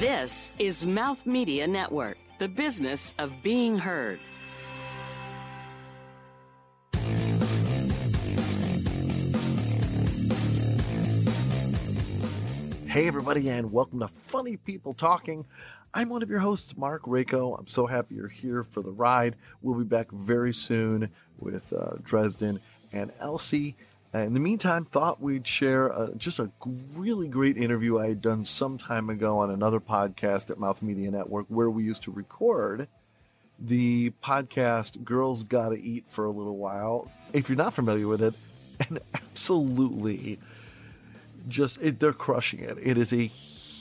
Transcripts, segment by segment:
This is Mouth Media Network, the business of being heard. Hey, everybody, and welcome to Funny People Talking. I'm one of your hosts, Marc Rako. I'm so happy you're here for the ride. We'll be back very soon with uh, Dresden and Elsie. In the meantime, thought we'd share uh, just a really great interview I had done some time ago on another podcast at Mouth Media Network where we used to record the podcast Girls Gotta Eat for a little while. If you're not familiar with it, and absolutely just it, they're crushing it. It is a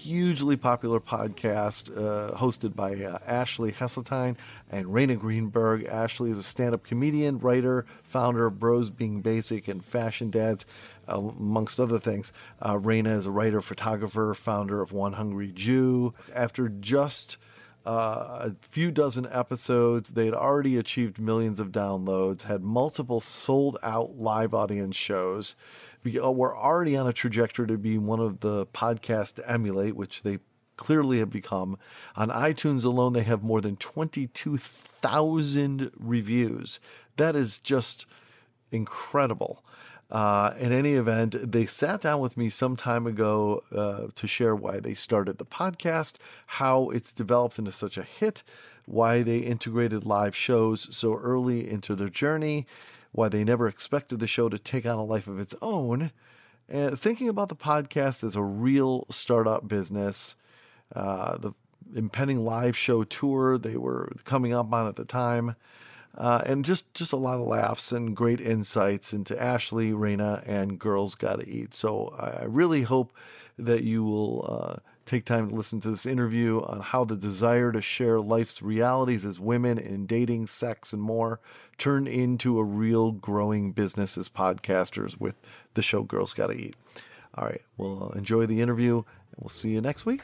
hugely popular podcast uh, hosted by uh, Ashley Hesseltine and Rayna Greenberg. Ashley is a stand up comedian, writer, founder of Bros Being Basic and Fashion Dads, uh, amongst other things. Uh, Rayna is a writer, photographer, founder of One Hungry Jew. After just uh, a few dozen episodes. They had already achieved millions of downloads, had multiple sold out live audience shows. Uh, were already on a trajectory to be one of the podcasts to emulate, which they clearly have become. On iTunes alone, they have more than 22,000 reviews. That is just incredible. Uh, in any event, they sat down with me some time ago uh, to share why they started the podcast, how it's developed into such a hit, why they integrated live shows so early into their journey, why they never expected the show to take on a life of its own, and thinking about the podcast as a real startup business, uh, the impending live show tour they were coming up on at the time. Uh, and just, just a lot of laughs and great insights into Ashley, Rayna, and Girls Gotta Eat. So I really hope that you will uh, take time to listen to this interview on how the desire to share life's realities as women in dating, sex, and more turned into a real growing business as podcasters with the show Girls Gotta Eat. All right, well, uh, enjoy the interview, and we'll see you next week.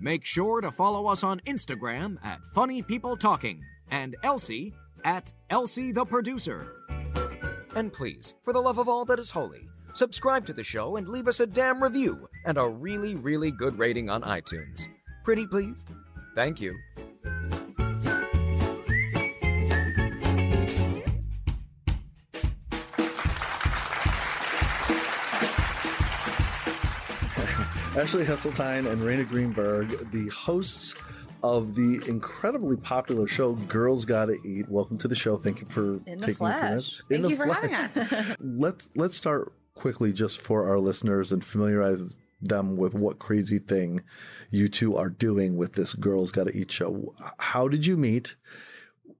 Make sure to follow us on Instagram at Funny People Talking and Elsie at Elsie the Producer. And please, for the love of all that is holy, subscribe to the show and leave us a damn review and a really, really good rating on iTunes. Pretty please? Thank you. Ashley Hesseltine and Rayna Greenberg, the hosts of the incredibly popular show Girls Gotta Eat. Welcome to the show. Thank you for In the taking flesh. minutes. Thank In the you for flesh. having us. let's let's start quickly just for our listeners and familiarize them with what crazy thing you two are doing with this Girls Gotta Eat show. How did you meet?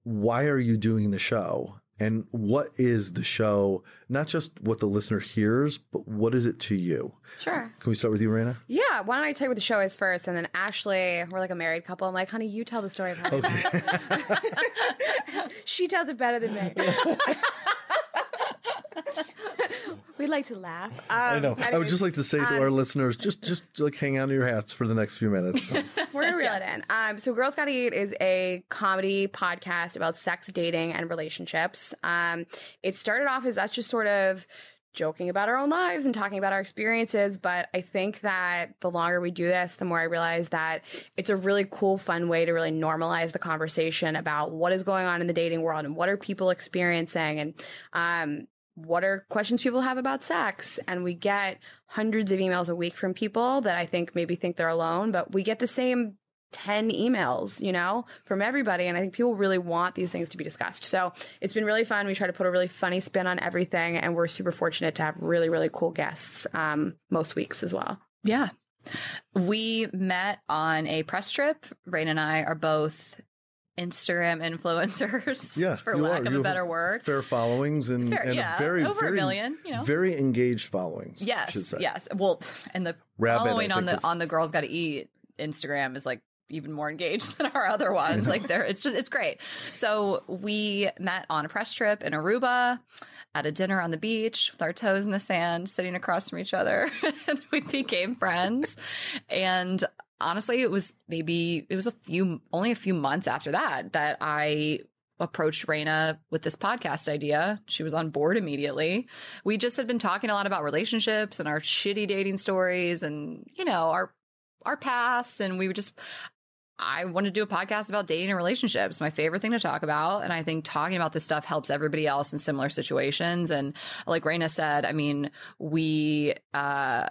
Why are you doing the show? And what is the show? Not just what the listener hears, but what is it to you? Sure. Can we start with you, Rayna? Yeah. Why don't I tell you what the show is first, and then Ashley, we're like a married couple. I'm like, honey, you tell the story of how. we she tells it better than me. we like to laugh. Um, I know. I would just like to say to our listeners, just just like hang on to your hats for the next few minutes. We're gonna reel it in. Um, so Girls Gotta Eat is a comedy podcast about sex, dating, and relationships. Um, it started off as that's just sort of joking about our own lives and talking about our experiences. But I think that the longer we do this, the more I realize that it's a really cool, fun way to really normalize the conversation about what is going on in the dating world and what are people experiencing and um, what are questions people have about sex? And we get hundreds of emails a week from people that i think maybe think they're alone but we get the same 10 emails you know from everybody. And i think people really want these things to be discussed. So it's been really fun. We try to put a really funny spin on everything and we're super fortunate to have really really cool guests um, most weeks as well. Yeah. We met on a press trip. Rain and I are both Instagram influencers, Yeah, for lack are. of You a better word. Fair followings and, Fair- and yeah, very over a very, million, you know. very engaged followings. Yes, yes. Well, and the Rabbit, following on the is- on the girls got to eat Instagram is like even more engaged than our other ones. Like they're it's just it's great. So we met on a press trip in Aruba at a dinner on the beach with our toes in the sand, sitting across from each other. and we became friends. And honestly, it was maybe it was a few only a few months after that that I approached Rayna with this podcast idea. She was on board immediately. We just had been talking a lot about relationships and our shitty dating stories and, you know, our our past and we were just I want to do a podcast about dating and relationships. My favorite thing to talk about. And I think talking about this stuff helps everybody else in similar situations. And like Rayna said, I mean, we, uh,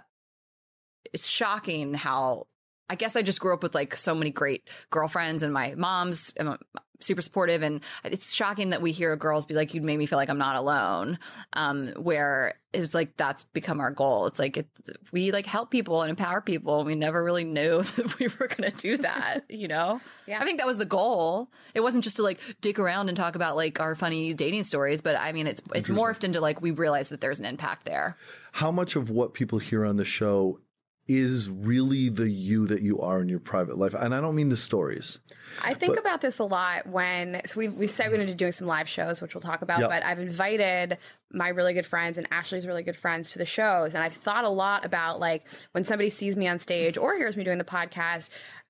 it's shocking how I guess I just grew up with like so many great girlfriends and my mom's um, super supportive. And it's shocking that we hear girls be like, you made me feel like I'm not alone. Um, where it's like, that's become our goal. It's like, it, we like help people and empower people. And we never really knew that we were going to do that, you know? Yeah. I think that was the goal. It wasn't just to like dick around and talk about like our funny dating stories, but I mean, it's, it's morphed into like, we realize that there's an impact there. How much of what people hear on the show is really the you that you are in your private life? And I don't mean the stories. I think about this a lot when so we we said we're going to do doing some live shows, which we'll talk about. Yep. But I've invited my really good friends and Ashley's really good friends to the shows, and I've thought a lot about like when somebody sees me on stage or hears me doing the podcast.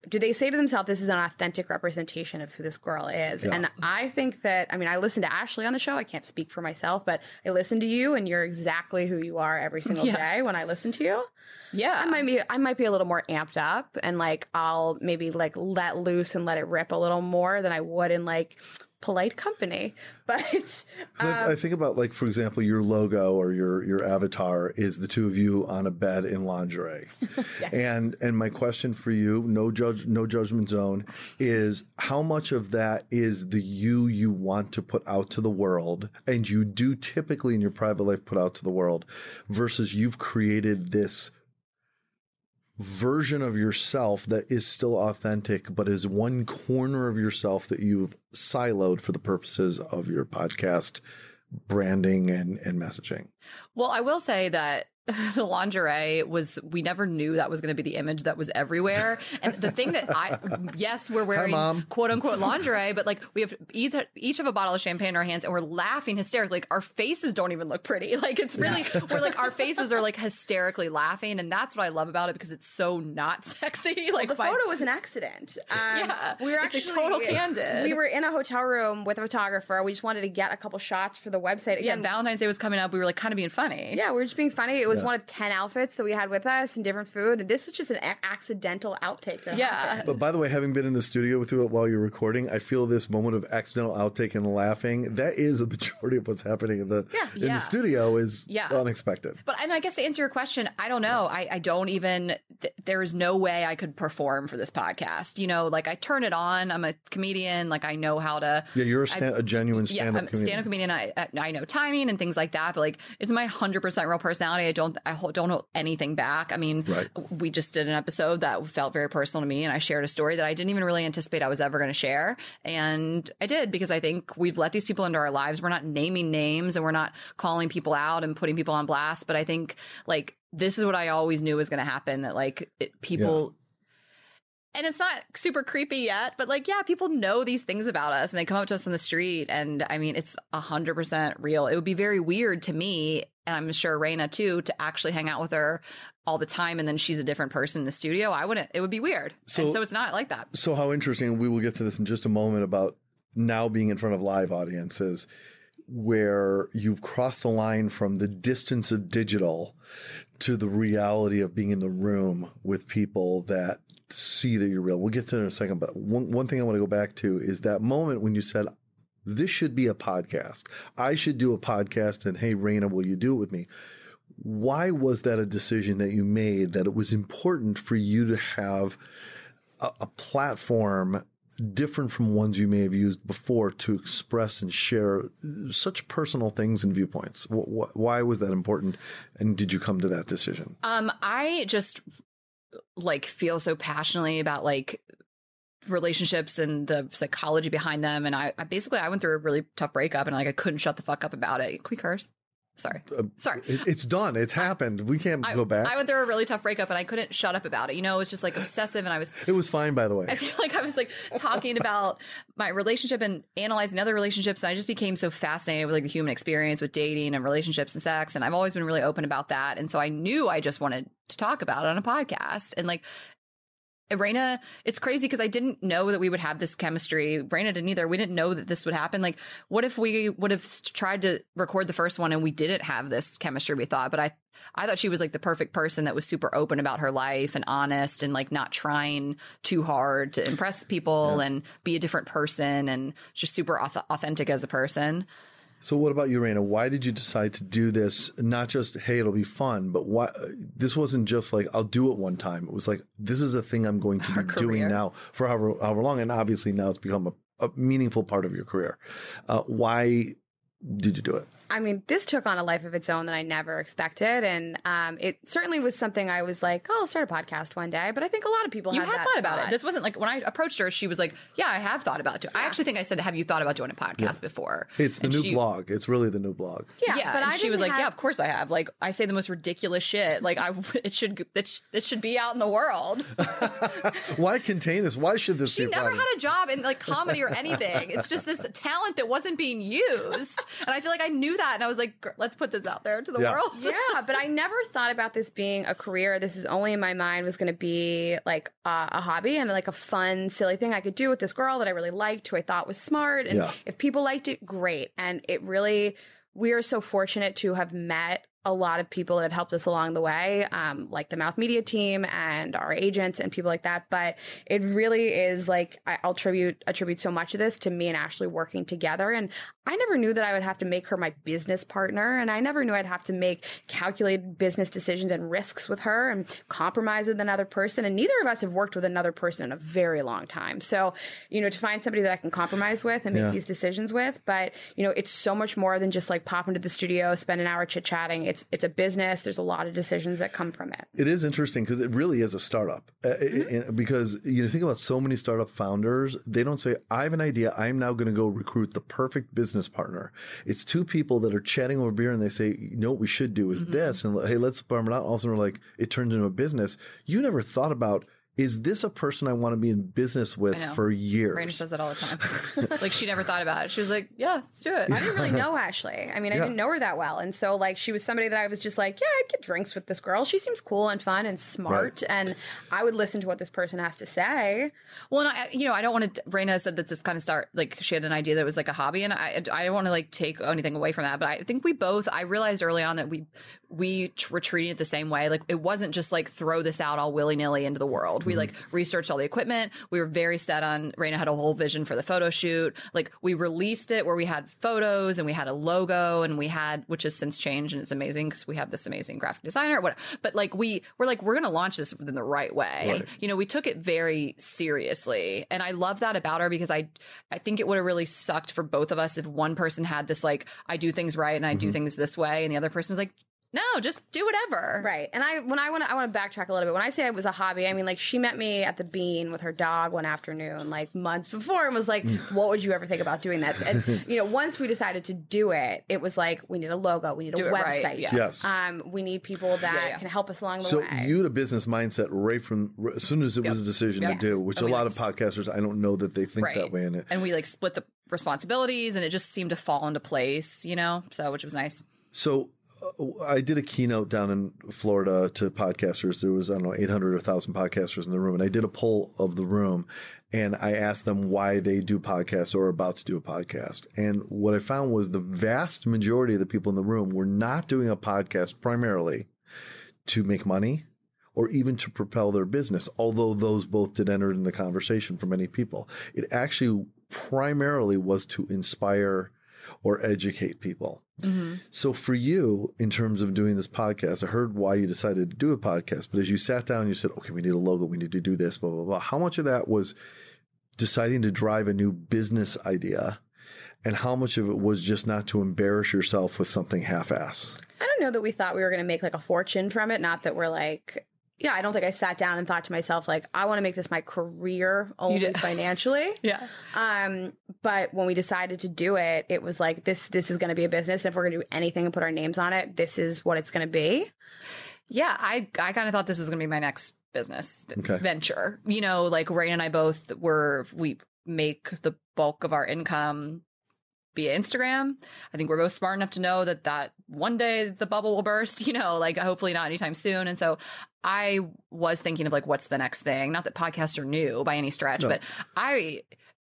Do they say to themselves, "This is an authentic representation of who this girl is"? And I think that I mean, I listen to Ashley on the show. I can't speak for myself, but I listen to you, and you're exactly who you are every single Yeah. day when I listen to you. Yeah. I might be I might be a little more amped up and like I'll maybe like let loose and let it rip a little more than I would in like polite company. But um, I, I think about like, for example, your logo or your your avatar is the two of you on a bed in lingerie, and and my question for you, no judge, no judgment zone, is how much of that is the you you want to put out to the world, and you do typically in your private life put out to the world, versus you've created this version of yourself that is still authentic, but is one corner of yourself that you've siloed for the purposes of your podcast branding and, and messaging. Well, I will say that the lingerie was we never knew that was going to be the image that was everywhere. And the thing that I yes, we're wearing Mom. quote unquote lingerie, but like we have each each have a bottle of champagne in our hands and we're laughing hysterically. Like our faces don't even look pretty. Like it's really we're like our faces are like hysterically laughing, and that's what I love about it because it's so not sexy. Like the my- photo was an accident. Um, Yeah, we were actually total we- candid. We were in a hotel room with a photographer. We just wanted to get a couple shots for the website. yeah, Again, Valentine's Day was coming up. We were like kind of being funny. Yeah, we were just being funny. It was one of 10 outfits that we had with us and different food. And this was just an a- accidental outtake that Yeah. happened. But by the way, having been in the studio with you while you're recording, I feel this moment of accidental outtake and laughing. That is a majority of what's happening in the Yeah. in Yeah. the studio is Yeah. unexpected. But and I guess to answer your question, I don't know. I, I don't even. Th- there is no way I could perform for this podcast. You know, like I turn it on. I'm a comedian. Like I know how to. Yeah, you're a, stand, a genuine Yeah, stand-up I'm a comedian. stand-up comedian. I I- I know timing and things like that, but like it's my hundred percent real personality. I don't I hold, don't hold anything back. I mean, Right. we just did an episode that felt very personal to me, and I shared a story that I didn't even really anticipate I was ever going to share, and I did because I think we've let these people into our lives. We're not naming names and we're not calling people out and putting people on blast, but I think like this is what I always knew was going to happen. That like it, people and it's not super creepy yet, but like, yeah, people know these things about us and they come up to us on the street. And I mean, it's a hundred percent real. It would be very weird to me, and I'm sure Rayna too, to actually hang out with her all the time. And then she's a different person in the studio. I wouldn't, it would be weird. So- and so it's not like that. So how interesting. We will get to this in just a moment about now being in front of live audiences where you've crossed the line from the distance of digital to the reality of being in the room with people that see that you're real. We'll get to it in a second, but one, one thing I want to go back to is that moment when you said, this should be a podcast. I should do a podcast and hey, Rayna, will you do it with me? Why was that a decision that you made that it was important for you to have a, a platform different from ones you may have used before to express and share such personal things and viewpoints? Wh- wh- why was that important? And did you come to that decision? Um, I just like feel so passionately about like relationships and the psychology behind them. And I, I basically I went through a really tough breakup and like I couldn't shut the fuck up about it. Can we curse? Sorry. Uh, Sorry. It, it's done. It's happened. We can't I, go back. I went through a really tough breakup and I couldn't shut up about it. You know, it was just like obsessive and I was it was fine, by the way. I feel like I was like talking about my relationship and analyzing other relationships. And I just became so fascinated with like the human experience with dating and relationships and sex. And I've always been really open about that. And so I knew I just wanted to talk about it on a podcast. And like, Rayna, it's crazy because I didn't know that we would have this chemistry. Rayna didn't either. We didn't know that this would happen. Like, what if we would have tried to record the first one and we didn't have this chemistry we thought? But I, I thought she was like the perfect person that was super open about her life and honest and like not trying too hard to impress people yeah. and be a different person and just super authentic as a person. So, what about you, Rayna? Why did you decide to do this? Not just hey, it'll be fun, but why? This wasn't just like I'll do it one time. It was like this is a thing I'm going to be doing now for however however long, and obviously now it's become a, a meaningful part of your career. Uh, why did you do it? I mean, this took on a life of its own that I never expected, and um, it certainly was something I was like, "Oh, I'll start a podcast one day." But I think a lot of people you had, had thought about thought. it. This wasn't like when I approached her, she was like, "Yeah, I have thought about it." Yeah. I actually think I said, "Have you thought about doing a podcast yeah. before?" It's the and new she, blog. It's really the new blog. Yeah, yeah. But she was like, have... "Yeah, of course I have." Like I say the most ridiculous shit. Like I, it should it, it should be out in the world. Why contain this? Why should this? She never had a job in like comedy or anything. It's just this talent that wasn't being used, and I feel like I knew that, and I was like let's put this out there to the yeah. world. yeah, but I never thought about this being a career. This is only in my mind was going to be like uh, a hobby and like a fun, silly thing I could do with this girl that I really liked, who I thought was smart. And yeah. if people liked it, great. And it really, we are so fortunate to have met a lot of people that have helped us along the way, um, like the Mouth Media team and our agents and people like that. But it really is like I, will attribute attribute so much of this to me and Ashley working together. And I never knew that I would have to make her my business partner, and I never knew I'd have to make calculated business decisions and risks with her and compromise with another person. And neither of us have worked with another person in a very long time. So you know, to find somebody that I can compromise with and make yeah. these decisions with, but you know, it's so much more than just like pop into the studio, spend an hour chit chatting it's it's a business. There's a lot of decisions that come from it. It is interesting because it really is a startup. Uh, mm-hmm. because you know, think about so many startup founders. They don't say, "I have an idea. I'm now going to go recruit the perfect business partner." It's two people that are chatting over beer, and they say, "You know what we should do is mm-hmm. this," and hey, let's farm it out. Also, we're like, it turns into a business. You never thought about is this a person I want to be in business with for years? Rayna says that all the time. like she never thought about it. She was like, "Yeah, let's do it." I didn't really know Ashley. I mean, I yeah. didn't know her that well, and so like she was somebody that I was just like, "Yeah, I'd get drinks with this girl. She seems cool and fun and smart, right. and I would listen to what this person has to say." Well, and I, you know, I don't want to. Rayna said that this kind of start like she had an idea that was like a hobby, and I, I don't want to like take anything away from that, but I think we both. I realized early on that we we were treating it the same way. Like it wasn't just like throw this out all willy nilly into the world. We mm-hmm. like researched all the equipment. We were very set on Rayna had a whole vision for the photo shoot. Like we released it where we had photos and we had a logo and we had, which has since changed and it's amazing because we have this amazing graphic designer. What, but like we were like we're gonna launch this in the right way. Right. You know, we took it very seriously, and I love that about her because I I think it would have really sucked for both of us if one person had this like I do things right and I mm-hmm. do things this way, and the other person was like no, just do whatever. Right. And I when I want to I want to backtrack a little bit. When I say it was a hobby, I mean like she met me at the Bean with her dog one afternoon, like months before, and was like, mm. "What would you ever think about doing this?" And you know, once we decided to do it, it was like we need a logo, we need do a website, right. yeah. yes, um, we need people that yeah, yeah. can help us along the so way. So you had a business mindset right from as soon as it yep. was a decision yep. to do, which a lot of podcasters I don't know that they think right. that way in it. And we like split the responsibilities, and it just seemed to fall into place, you know. So which was nice. So I did a keynote down in Florida to podcasters. There was, I don't know, 800 or 1,000 podcasters in the room. And I did a poll of the room and I asked them why they do podcasts or are about to do a podcast. And what I found was the vast majority of the people in the room were not doing a podcast primarily to make money or even to propel their business, although those both did enter in the conversation for many people. It actually primarily was to inspire or educate people. Mm-hmm. So for you, in terms of doing this podcast, I heard why you decided to do a podcast, but as you sat down, you said, okay, we need a logo, we need to do this, blah, blah, blah. How much of that was deciding to drive a new business idea? And how much of it was just not to embarrass yourself with something half ass? I don't know that we thought we were going to make like a fortune from it. Not that we're like, yeah, I don't think I sat down and thought to myself like, I want to make this my career only financially. yeah. Um, but when we decided to do it, it was like this. This is going to be a business. And If we're going to do anything and put our names on it, this is what it's going to be. Yeah, I I kind of thought this was going to be my next business okay. venture. You know, like Rain and I both were we make the bulk of our income via Instagram. I think we're both smart enough to know that that one day the bubble will burst, you know, like hopefully not anytime soon. And so I was thinking of like what's the next thing. Not that podcasts are new by any stretch, No. but I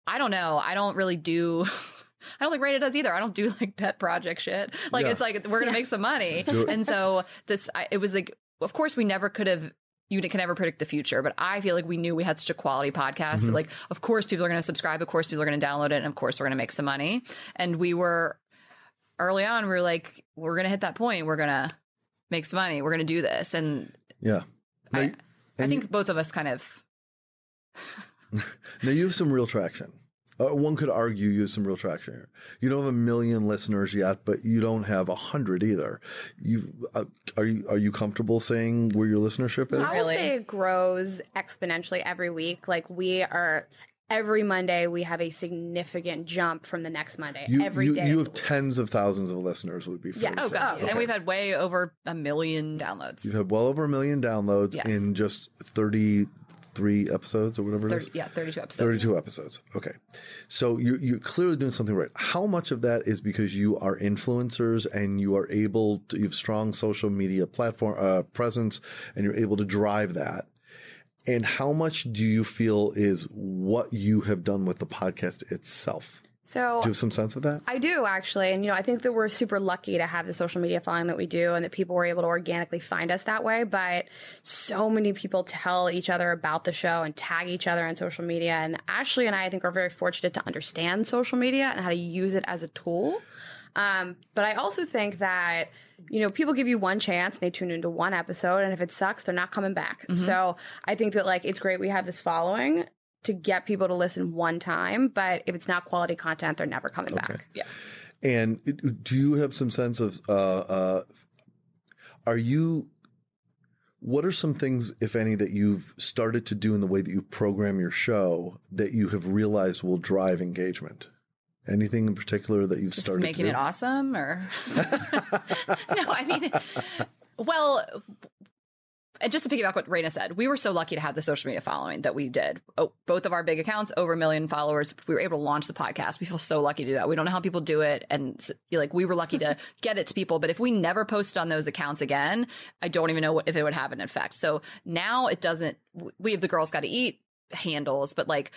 I don't know. I don't really do I don't think Rayna does either. I don't do like pet project shit. Like Yeah. it's like we're gonna make some money, and so this I, it was like. Of course, we never could have. You can never predict the future, but I feel like we knew we had such a quality podcast. Mm-hmm. Like, of course, people are going to subscribe. Of course, people are going to download it, and of course, we're going to make some money. And we were early on. We were like, we're going to hit that point. We're going to make some money. We're going to do this, and Yeah. Now, I, you- I and think both of us kind of now you have some real traction. Uh, one could argue you have some real traction here. You don't have a million listeners yet, but you don't have a hundred either. You uh, are you are you comfortable saying where your listenership is? I will Really? say it grows exponentially every week. Like we are every Monday we have a significant jump from the next Monday. You, every you, day. you have tens of thousands of listeners. Would be fair Yeah. to oh say. god, Okay. and we've had way over a million downloads. You've had well over a million downloads Yes. in just thirty three episodes or whatever it is. yeah, thirty-two episodes. 32 episodes. Okay. So you're, you're clearly doing something right. How much of that is because you are influencers and you are able to, you have strong social media platform, uh, presence and you're able to drive that? And how much do you feel is what you have done with the podcast itself? So Do you have some sense of that? I do actually. And, you know, I think that we're super lucky to have the social media following that we do and that people were able to organically find us that way. But so many people tell each other about the show and tag each other on social media. And Ashley and I, I think, are very fortunate to understand social media and how to use it as a tool. Um, but I also think that, you know, people give you one chance and they tune into one episode. And if it sucks, they're not coming back. So I think that, like, it's great we have this following to get people to listen one time. But if it's not quality content, they're never coming back. Yeah. And do you have some sense of, uh, uh, are you, what are some things, if any, that you've started to do in the way that you program your show that you have realized will drive engagement? Anything in particular that you've just started making it awesome or no i mean well and just to piggyback what Rayna said, we were so lucky to have the social media following that we did. Oh, both of our big accounts, over a million followers. We were able to launch the podcast. We feel so lucky to do that. We don't know how people do it, and like we were lucky to get it to people. But if we never posted on those accounts again, I don't even know what, if it would have an effect. So now it doesn't. We have the girls got to eat handles, but like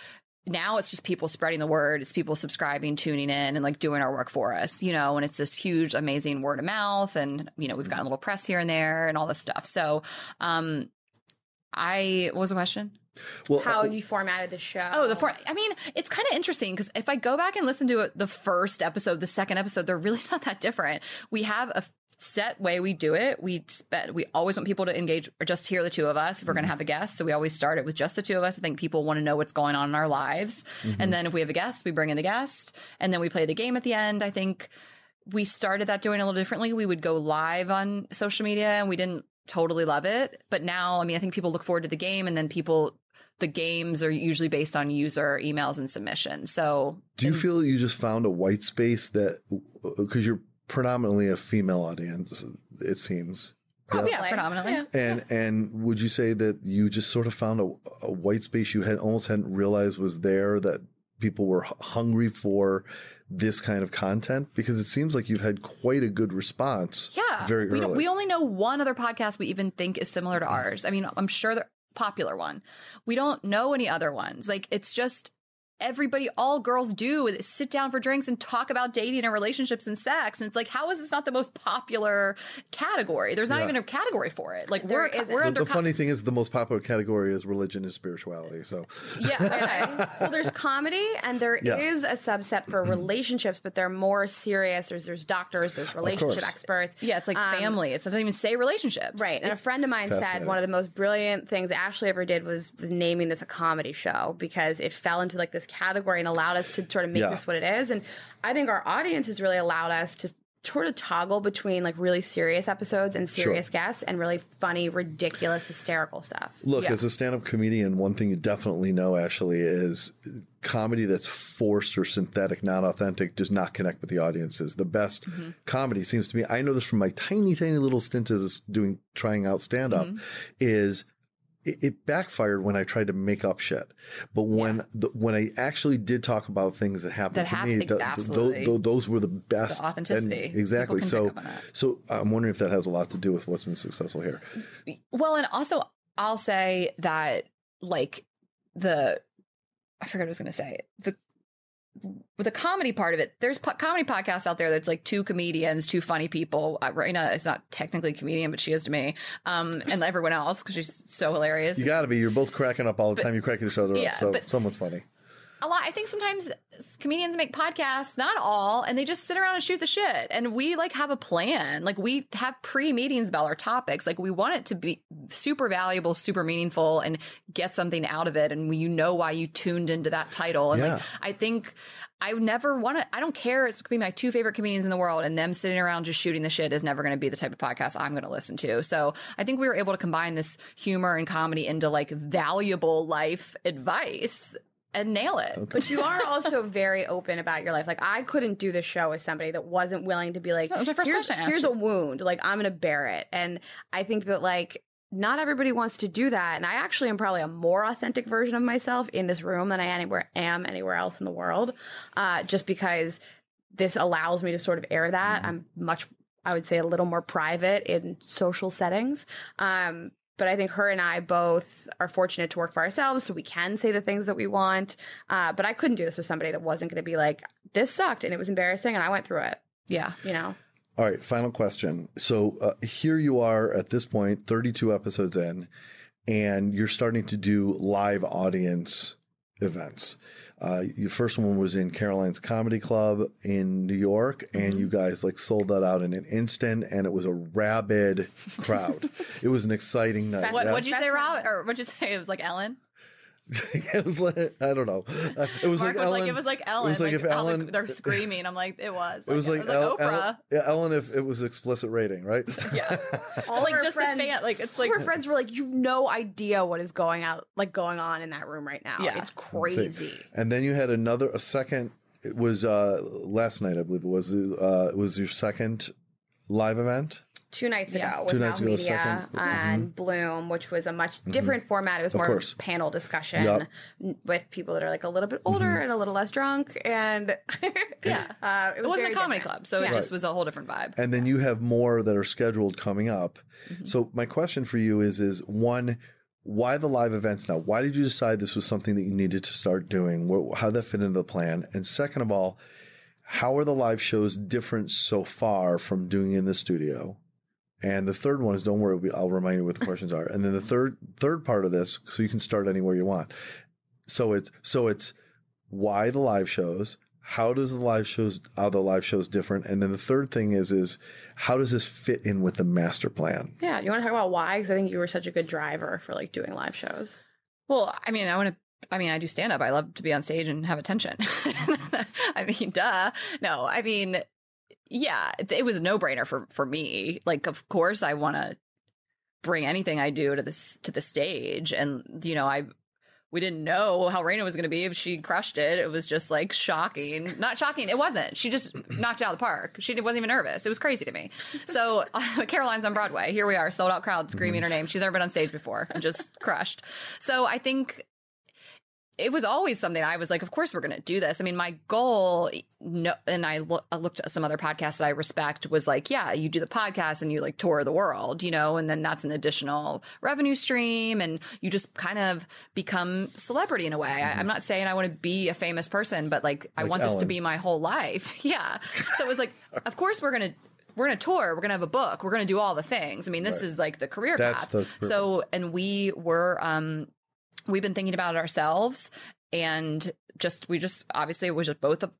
now it's just people spreading the word. It's people subscribing, tuning in, and like doing our work for us, you know, and it's this huge, amazing word of mouth. And, you know, we've gotten a little press here and there and all this stuff. So, um, I, what was the question? Well, How uh, have you formatted the show? Oh, the for I mean, it's kind of interesting because if I go back and listen to it, the first episode, the second episode, they're really not that different. We have a set way we do it. We spend, we always want people to engage or just hear the two of us if we're going to have a guest. So we always start it with just the two of us. I think people want to know what's going on in our lives. Mm-hmm. And then if we have a guest, we bring in the guest and then we play the game at the end. I think we started that doing a little differently. We would go live on social media and we didn't totally love it. But now, I mean, I think people look forward to the game and then people, the games are usually based on user emails and submissions. So do you feel you just found a white space that, because you're predominantly a female audience, it seems. probably, Yes? yeah, predominantly. And and would you say that you just sort of found a, a white space you had almost hadn't realized was there that people were hungry for this kind of content because it seems like you've had quite a good response. Yeah. very we, early. don't- we only know one other podcast we even think is similar to ours. I mean, I'm sure they're popular one. We don't know any other ones. Like it's just everybody all girls do is sit down for drinks and talk about dating and relationships and sex and it's like how is this not the most popular category there's not Yeah. even a category for it like There we're isn't. we're the, under the funny thing is the most popular category is religion and spirituality. So yeah okay well, there's comedy and there is Yeah. a subset for relationships, but they're more serious. There's there's doctors, there's relationship experts. yeah it's like Um, family it doesn't even say relationships Right. And a friend of mine said one of the most brilliant things Ashley ever did was, was naming this a comedy show because it fell into like this category and allowed us to sort of make Yeah. this what it is. And I think our audience has really allowed us to sort of toggle between like really serious episodes and serious guests and really funny, ridiculous, hysterical stuff. Look, Yeah. as a stand-up comedian, one thing you definitely know, Ashley, is comedy that's forced or synthetic, not authentic, does not connect with the audiences. The best mm-hmm. comedy seems to me, I know this from my tiny, tiny little stint as doing trying out stand-up, mm-hmm. is it, it backfired when I tried to make up shit. But when the, when I actually did talk about things that happened That to happened, me, th- absolutely. tho- those were the best. The authenticity. And exactly. So, pick up on that. so I'm wondering if that has a lot to do with what's been successful here. Well, and also I'll say that like the I forget what I was going to say. The the comedy part of it, there's po- comedy podcasts out there that's like two comedians, two funny people. Uh, Rayna is not technically a comedian, but she is to me, um, and everyone else because she's so hilarious. You got to be. You're both cracking up all the time. You're cracking each other yeah, up, so but- someone's funny. A lot. I think sometimes comedians make podcasts, not all, and they just sit around and shoot the shit. And we like have a plan. Like we have pre meetings about our topics. Like we want it to be super valuable, super meaningful, and get something out of it. And you know why you tuned into that title. And like I think. I never want to. I don't care. It's to be my two favorite comedians in the world, and them sitting around just shooting the shit is never going to be the type of podcast I'm going to listen to. So I think we were able to combine this humor and comedy into like valuable life advice and nail it. But you are also very open about your life. Like I couldn't do the show with somebody that wasn't willing to be like, That was my first here's, question here's a wound. Like I'm gonna bear it. And I think that like not everybody wants to do that. And I actually am probably a more authentic version of myself in this room than I anywhere am anywhere else in the world. Uh, just because this allows me to sort of air that. I'm much I would say a little more private in social settings. Um, but I think her and I both are fortunate to work for ourselves, so we can say the things that we want. Uh, but I couldn't do this with somebody that wasn't going to be like, "This sucked," and it was embarrassing, and I went through it. Yeah. You know, All right, final question. So uh, here you are at this point, 32 episodes in, and you're starting to do live audience events. Uh, your first one was in Caroline's Comedy Club in New York, and you guys like sold that out in an instant, and it was a rabid crowd. it was an exciting night. What Yeah. what'd you say, Rob? Or what'd you say? It was like Ellen. it was like I don't know. Uh, it was Mark like was Ellen. like it was like Ellen. It was like if how the- Ellen- they're screaming. I'm like it was. It was like, it was like El- Oprah. yeah, Ellen if it was explicit rating, right? yeah. all like her just friends, the fan. Like it's like her friends were like, "You've no idea what is going out, like going on in that room right now. Yeah. It's crazy." And then you had another a second. It was uh, last night, I believe it was. Uh, it was your second live event. Two nights Yeah. ago with Two Now nights ago, Media second. and Bloom, which was a much different format. It was Of more course. panel discussion Yup. n- with people that are like a little bit older and a little less drunk, and Yeah. uh, it, it was wasn't a comedy different. club, so Yeah. it just was a whole different vibe. And then you have more that are scheduled coming up. Mm-hmm. So my question for you is: is one, why the live events now? Why did you decide this was something that you needed to start doing? How did that fit into the plan? And second of all, how are the live shows different so far from doing in the studio? And the third one is don't worry, I'll remind you what the questions are. And then the third third part of this, so you can start anywhere you want. So it's so it's why the live shows, how does the live shows are the live shows different? And then the third thing is is how does this fit in with the master plan? Yeah, you want to talk about why? Because I think you were such a good driver for like doing live shows. Well, I mean, I want to. I mean, I do stand up. I love to be on stage and have attention. I mean, duh. No, I mean, yeah, it was a no brainer for for me. Like, of course, I want to bring anything I do to this to the stage, and you know, I we didn't know how Rayna was going to be if she crushed it. It was just like shocking. Not shocking. It wasn't. She just knocked it out of the park. She wasn't even nervous. It was crazy to me. So Caroline's on Broadway. Here we are, sold out crowd screaming her mm. name. She's never been on stage before and just crushed. So I think it was always something I was like, of course we're going to do this. I mean, my goal, no, and I, lo- I looked at some other podcasts that I respect was like, yeah, you do the podcast and you like tour the world, you know, and then that's an additional revenue stream and you just kind of become celebrity in a way. I, I'm not saying I want to be a famous person, but like, I Like want this to be my whole life. yeah. So it was like, of course we're going to, we're going to tour. We're going to have a book. We're going to do all the things. I mean, this Right. is like the career That's path. the- so, and we were, um, we've been thinking about it ourselves and just we just obviously it was just both of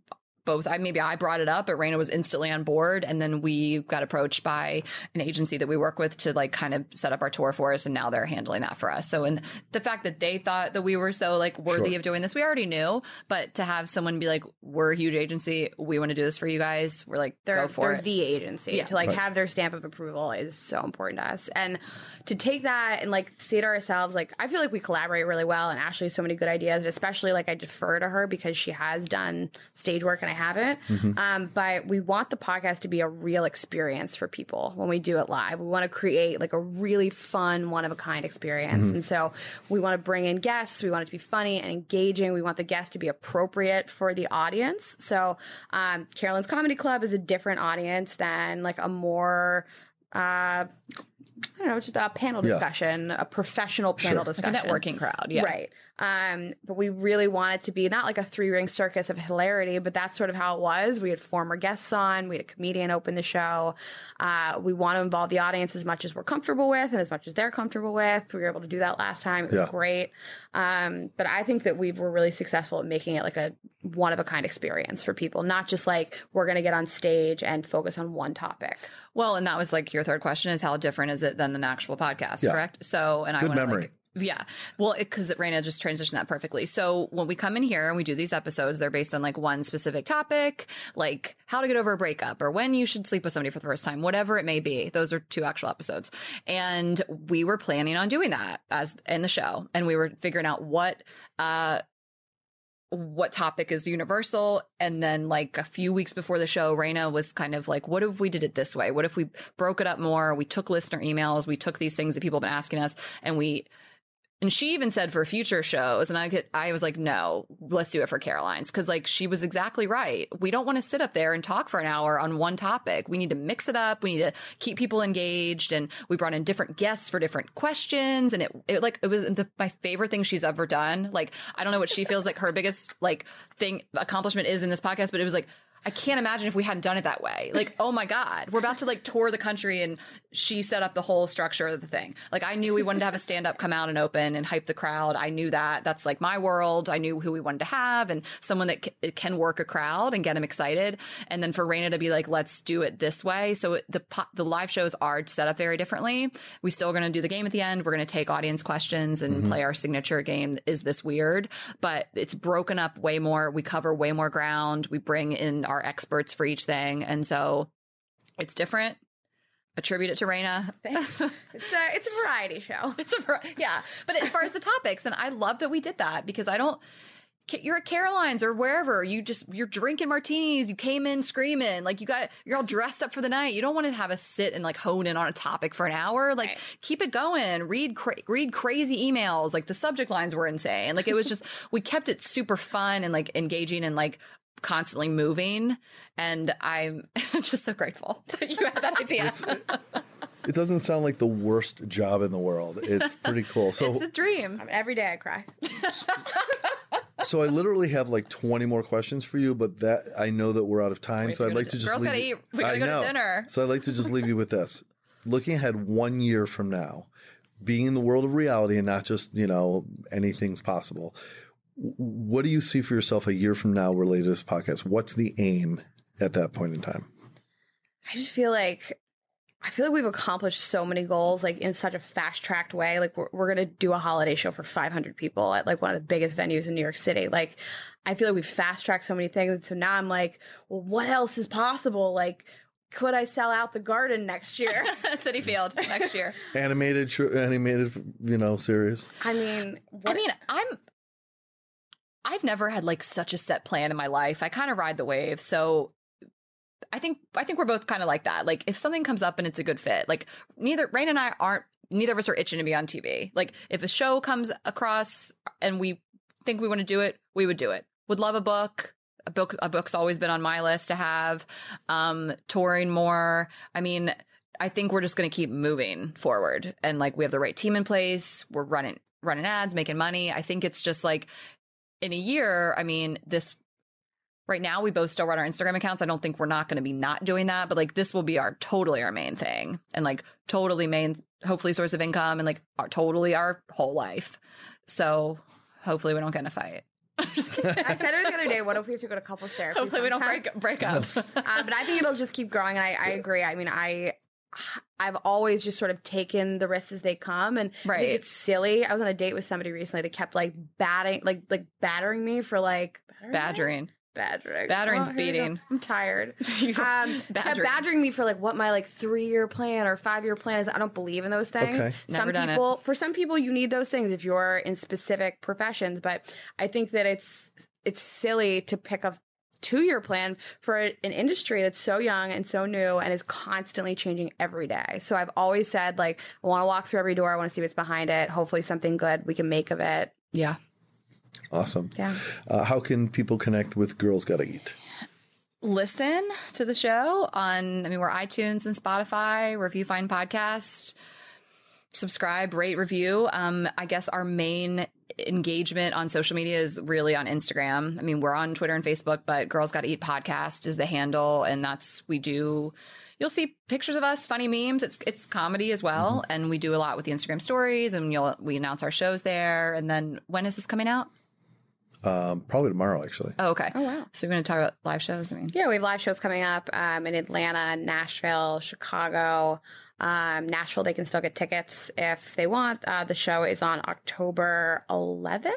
both I maybe I brought it up, but Rayna was instantly on board, and then we got approached by an agency that we work with to like kind of set up our tour for us, and now they're handling that for us. So, and the fact that they thought that we were so like worthy Sure. of doing this, we already knew, but to have someone be like, "We're a huge agency, we want to do this for you guys," we're like, they're, "Go for they're it." the agency Yeah. to like Right. have their stamp of approval is so important to us and to take that and like say to ourselves like i feel like we collaborate really well and ashley has so many good ideas especially like i defer to her because she has done stage work and i haven't. Um, but we want the podcast to be a real experience for people when we do it live. We want to create like a really fun one of a kind experience and so we want to bring in guests. We want it to be funny and engaging. We want the guests to be appropriate for the audience. So um, caroline's comedy club is a different audience than like a more uh I don't know, just a panel Yeah. discussion, a professional panel Sure. Like a networking crowd. Yeah. Right. Um, but we really want it to be not like a three ring circus of hilarity, but that's sort of how it was. We had former guests on, we had a comedian open the show. Uh, we want to involve the audience as much as we're comfortable with and as much as they're comfortable with. We were able to do that last time. It was Yeah. great. Um, but I think that we were really successful at making it like a one of a kind experience for people, not just like we're going to get on stage and focus on one topic. Well, and that was like your third question is how different is it than an actual podcast, Yeah. correct? So, and I Good want memory. Like, yeah. Well, because Rayna just transitioned that perfectly. So when we come in here and we do these episodes, they're based on like one specific topic, like how to get over a breakup or when you should sleep with somebody for the first time, whatever it may be. Those are two actual episodes. And we were planning on doing that as in the show. And we were figuring out what, uh, what topic is universal. And then like a few weeks before the show Rayna was kind of like what if we did it this way? What if we broke it up more? We took listener emails. We took these things that people have been asking us and we and she even said for future shows and i get i was like no let's do it for caroline's. Because like she was exactly right. We don't want to sit up there and talk for an hour on one topic. We need to mix it up. We need to keep people engaged and we brought in different guests for different questions and it, it like it was the, my favorite thing she's ever done. Like i don't know what she feels like her biggest like thing accomplishment is in this podcast but it was like I can't imagine if we hadn't done it that way. Like, oh my God, we're about to like tour the country and she set up the whole structure of the thing. Like, I knew we wanted to have a stand up come out and open and hype the crowd. I knew that. That's like my world. I knew who we wanted to have and someone that c- can work a crowd and get them excited. And then for Rayna to be like, let's do it this way. So it- the, po- the live shows are set up very differently. We still going to do the game at the end. We're going to take audience questions and mm-hmm. play our signature game. Is this weird? But it's broken up way more. We cover way more ground. We bring in our experts for each thing. And so it's different. Attribute it to Rayna. Thanks. It's a, it's a variety show. It's a yeah, but as far as the topics, and I love that we did that because I don't. You're at Caroline's or wherever you just you're drinking martinis. You came in screaming like you got you're all dressed up for the night. You don't want to have us sit and like hone in on a topic for an hour. Like Right. keep it going. Read cra- read crazy emails. Like the subject lines were insane. Like it was just we kept it super fun and like engaging and like constantly moving. And I'm just so grateful that you had that idea. It doesn't sound like the worst job in the world. It's pretty cool. So it's a dream. I mean, every day I cry. so I literally have like 20 more questions for you, but that I know that we're out of time. We so I'd like to to just Girls leave gotta you- eat. We gotta I go to dinner. So I'd like to just leave you with this. Looking ahead one year from now, being in the world of reality and not just, you know, anything's possible. W- What do you see for yourself a year from now related to this podcast? What's the aim at that point in time? I just feel like I feel like we've accomplished so many goals like in such a fast tracked way. Like we're, we're gonna do a holiday show for 500 people at like one of the biggest venues in New York City. Like I feel like we've fast tracked so many things, and so now I'm like, well, what else is possible? Like, could I sell out the garden next year? Citi Field next year. Animated, animated, you know, series. I mean, what I mean, I'm. I've never had like such a set plan in my life. I kind of ride the wave, so I think I think we're both kind of like that. Like if something comes up and it's a good fit, like neither Rain and I aren't. Neither of us are itching to be on TV. Like if a show comes across and we think we want to do it, we would do it. Would love a book. A book. A book's always been on my list to have. Um, touring more. I mean, I think we're just going to keep moving forward, and like we have the right team in place. We're running running ads, making money. I think it's just like in a year. I mean, this right now we both still run our Instagram accounts. I don't think we're not going to be not doing that, but like this will be our totally our main thing, and like totally main, hopefully source of income, and like our totally our whole life. So hopefully we don't get in a fight. I said it the other day. What if we have to go to couples therapy? hopefully we don't break break up. uh, but I think it'll just keep growing, and I, I agree. I mean, I. I've always just sort of taken the risks as they come, and I think it's silly. I was on a date with somebody recently that kept like batting, like like battering me for like badgering. me? Badgering. battering, Battering's go. beating. I'm tired. Um, kept badgering. badgering me for like what my like three year plan or five year plan is. I don't believe in those things. Okay. Never some it. people, for some people, you need those things if you're in specific professions. But I think that it's it's silly to pick a two year plan for an industry that's so young and so new and is constantly changing every day. So I've always said like I want to walk through every door. I want to see what's behind it. Hopefully something good we can make of it. Yeah. Awesome. Yeah. Uh, how can people connect with Girls Gotta Eat? listen to the show on I mean we're iTunes and Spotify, wherever you find podcasts. Subscribe, rate, review. Um, I guess our main engagement on social media is really on Instagram. I mean, we're on Twitter and Facebook, but Girls Gotta Eat podcast is the handle, and that's we do. You'll see pictures of us, funny memes. It's it's comedy as well, and we do a lot with the Instagram stories, and you'll we announce our shows there. And then when is this coming out? Um, probably tomorrow, actually. Oh, okay. Oh, wow. So we're going to talk about live shows. I mean, Yeah, we have live shows coming up um, in Atlanta, Nashville, Chicago. Um, Nashville, they can still get tickets if they want. Uh, the show is on October 11th.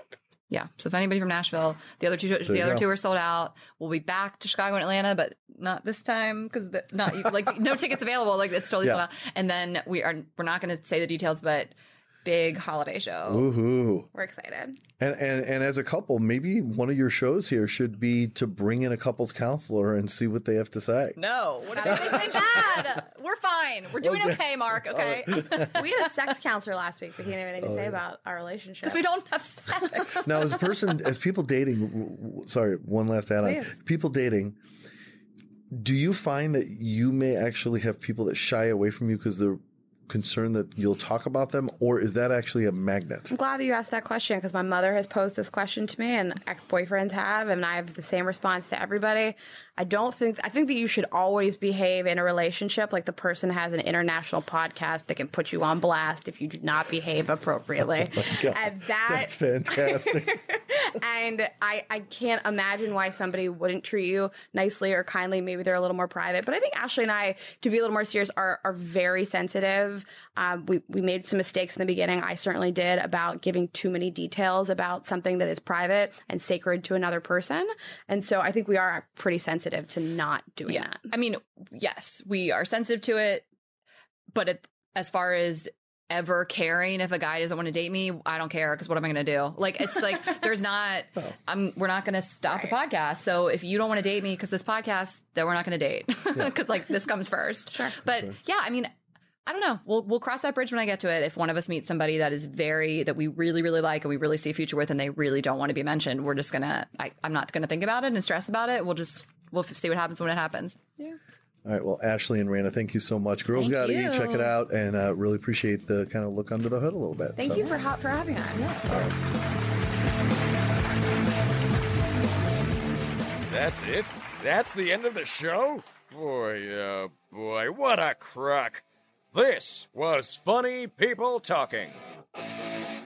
Yeah. So if anybody from Nashville, the other two, the other go. two are sold out. We'll be back to Chicago and Atlanta, but not this time because not like no tickets available. Like it's totally sold out. And then we are we're not going to say the details, but big holiday show. Woohoo! We're excited. And, and and as a couple, maybe one of your shows here should be to bring in a couples counselor and see what they have to say. No, what did they say bad? We're fine. We're doing okay, Marc. Okay, we had a sex counselor last week, but he didn't have anything to oh, say about our relationship. because we don't have sex. Now, as a person, as people dating, w- w- sorry, one last add on. People dating, do you find that you may actually have people that shy away from you because they're concerned that you'll talk about them, or is that actually a magnet? I'm glad that you asked that question because my mother has posed this question to me and ex boyfriends have, and I have the same response to everybody. I don't think, I think that you should always behave in a relationship like the person has an international podcast that can put you on blast if you do not behave appropriately. Oh God, and that, That's fantastic. and I, I can't imagine why somebody wouldn't treat you nicely or kindly. Maybe they're a little more private, but I think Ashley and I, to be a little more serious, are are very sensitive. Um, we we made some mistakes in the beginning. I certainly did about giving too many details about something that is private and sacred to another person, and so I think we are pretty sensitive to not doing yeah. that. I mean, yes, we are sensitive to it, but it, as far as ever caring if a guy doesn't want to date me, I don't care because what am I going to do? Like, it's like there's not. I'm. We're not going to stop the podcast. So if you don't want to date me because this podcast, then we're not going to date because like this comes first. Sure. But yeah, I mean. I don't know. We'll we'll cross that bridge when I get to it. If one of us meets somebody that is very that we really really like and we really see a future with, and they really don't want to be mentioned, we're just gonna. I, I'm not gonna think about it and stress about it. We'll just we'll f- see what happens when it happens. Yeah. All right. Well, Ashley and Rayna, thank you so much. Girls Gotta Eat. Check it out, and uh, really appreciate the kind of look under the hood a little bit. Thank So- you for ha- for having us. Yeah. That's it? That's the end of the show? Boy, oh boy, what a crock. This was Funny People Talking.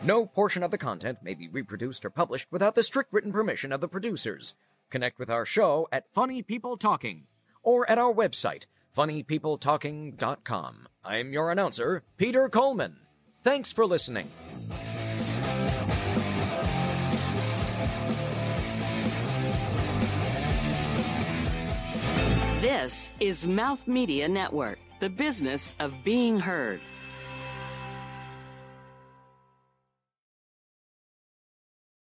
No portion of the content may be reproduced or published without the strict written permission of the producers. Connect with our show at Funny People Talking or at our website, funnypeopletalking.com. I'm your announcer, Peter Coleman. Thanks for listening. This is Mouth Media Network, the business of being heard.